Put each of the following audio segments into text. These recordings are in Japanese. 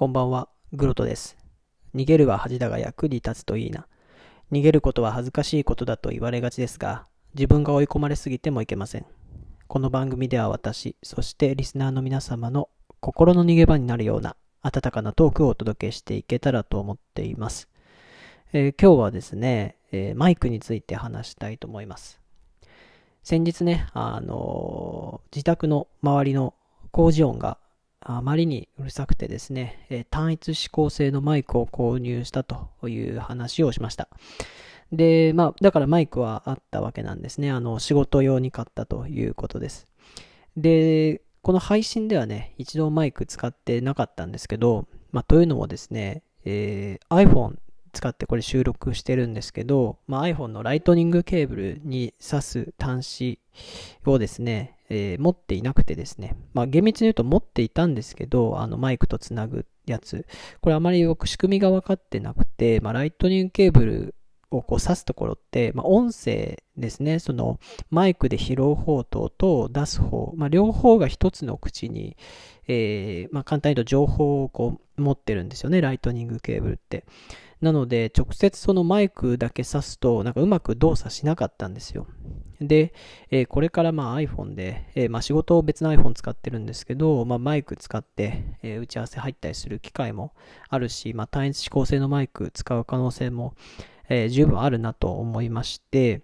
こんばんは、グロトです。逃げるは恥だが役に立つといいな。逃げることは恥ずかしいことだと言われがちですが、自分が追い込まれすぎてもいけません。この番組では私、そしてリスナーの皆様の心の逃げ場になるような温かなトークをお届けしていけたらと思っています。えー今日はですね、えーマイクについて話したいと思います。先日ね、あのー自宅の周りの工事音があまりにうるさくてですね、え単一指向性のマイクを購入したという話をしました。で、まあ、だからマイクはあったわけなんですね。あの、仕事用に買ったということです。で、この配信ではね、一度マイク使ってなかったんですけど、まあ、というのもですね、えー iPhone 使ってこれ収録してるんですけど、まあ、iPhone のライトニングケーブルに挿す端子をですね、えー持っていなくてですね、まあ、厳密に言うと持っていたんですけど、あのマイクとつなぐやつ、これあまりよく仕組みが分かってなくて、まあ、ライトニングケーブルをこう挿すところって、まあ、音声ですね、そのマイクで拾う方と音を出す方、まあ、両方が一つの口に、えーまあ、簡単に言うと情報をこう持ってるんですよね、ライトニングケーブルって。なので、直接そのマイクだけ挿すと、なんかうまく動作しなかったんですよ。で、えーこれからまあ iPhone で、えーまあ仕事を別の iPhone 使ってるんですけど、まあマイク使って、えー打ち合わせ入ったりする機会もあるし、まあ単一指向性のマイク使う可能性も、え十分あるなと思いまして、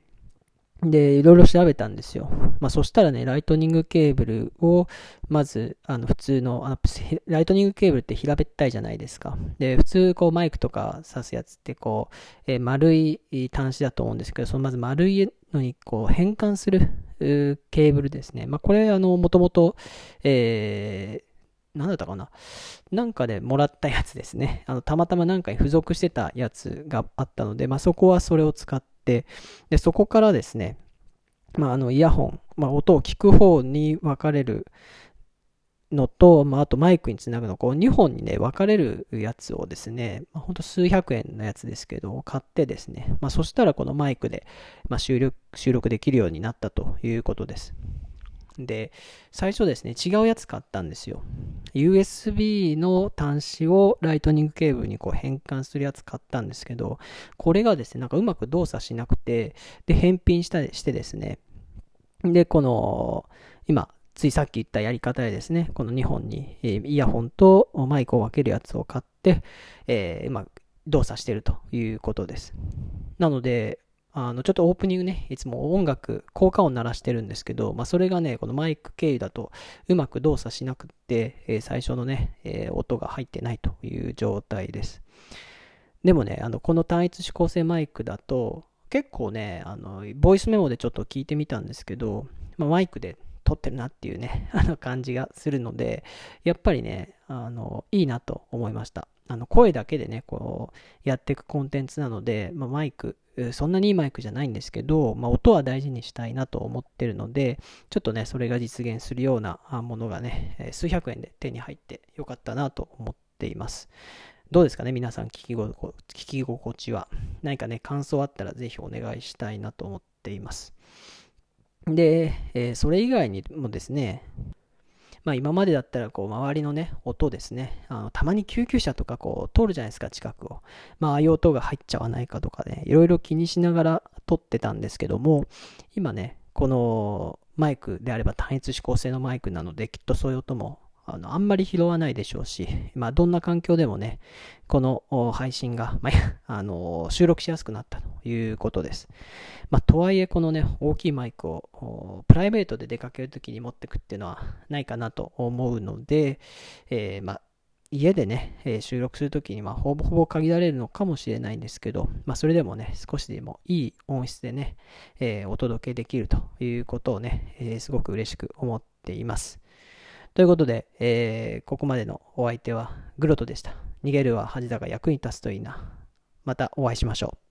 で、いろいろ調べたんですよ。まあそしたらね、ライトニングケーブルを、まず、あの普通のあの、ライトニングケーブルって平べったいじゃないですか。で、普通こうマイクとか挿すやつってこう、えー丸い端子だと思うんですけど、そのまず丸いのにこう変換するケーブルですね。まあ、これ、あの、もともと、えー、なんだったかな。なんかでもらったやつですね。あの、たまたまなんかに付属してたやつがあったので、まあ、そこはそれを使って、で、そこからですね、まあ、あの、イヤホン、まあ、音を聞く方に分かれるのと、まあ、あとマイクにつなぐの、こう2本にね、分かれるやつをですね、まあ、ほんと数百円のやつですけど、買ってですね、まあ、そしたらこのマイクで、まあ、収録、収録できるようになったということです。で、最初ですね、違うやつ買ったんですよ。USB の端子をライトニングケーブルにこう変換するやつ買ったんですけど、これがですね、なんかうまく動作しなくて、で、返品したりしてですね、で、この、今、ついさっき言ったやり方でですね、この2本に、えイヤホンとマイクを分けるやつを買って、えー今、動作してるということです。なので、あの、ちょっとオープニングね、いつも音楽、効果音鳴らしてるんですけど、まあ、それがね、このマイク経由だとうまく動作しなくって、えー最初のね、えー音が入ってないという状態です。でもね、あの、この単一指向性マイクだと、結構ね、あの、ボイスメモでちょっと聞いてみたんですけど、まあ、マイクで撮ってるなっていうね、あの感じがするので、やっぱりね、あの、いいなと思いました。あの、声だけでね、こう、やっていくコンテンツなので、まあ、マイク、そんなにいいマイクじゃないんですけど、まあ、音は大事にしたいなと思ってるので、ちょっとね、それが実現するようなものがね、数百円で手に入ってよかったなと思っています。どうですかね皆さん聞きご聞き心地は。何かね、感想あったらぜひお願いしたいなと思っています。で、えーそれ以外にもですね、まあ今までだったらこう周りのね、音ですね、あのたまに救急車とかこう通るじゃないですか、近くを。まあああいう音が入っちゃわないかとかね、いろいろ気にしながら撮ってたんですけども、今ね、このマイクであれば単一指向性のマイクなので、きっとそういう音もあのあんまり拾わないでしょうし、まあどんな環境でもね、この配信が、まあ、あの収録しやすくなったということです。まあ、とはいえ、このね、大きいマイクをプライベートで出かけるときに持ってくっていうのはないかなと思うので、えーまあ、家でね、え収録するときに、まあ、ほぼほぼ限られるのかもしれないんですけど、まあ、それでもね、少しでもいい音質でね、えーお届けできるということをね、えーすごく嬉しく思っています。ということで、えーここまでのお相手はグロトでした。逃げるは恥だが役に立つといいな。またお会いしましょう。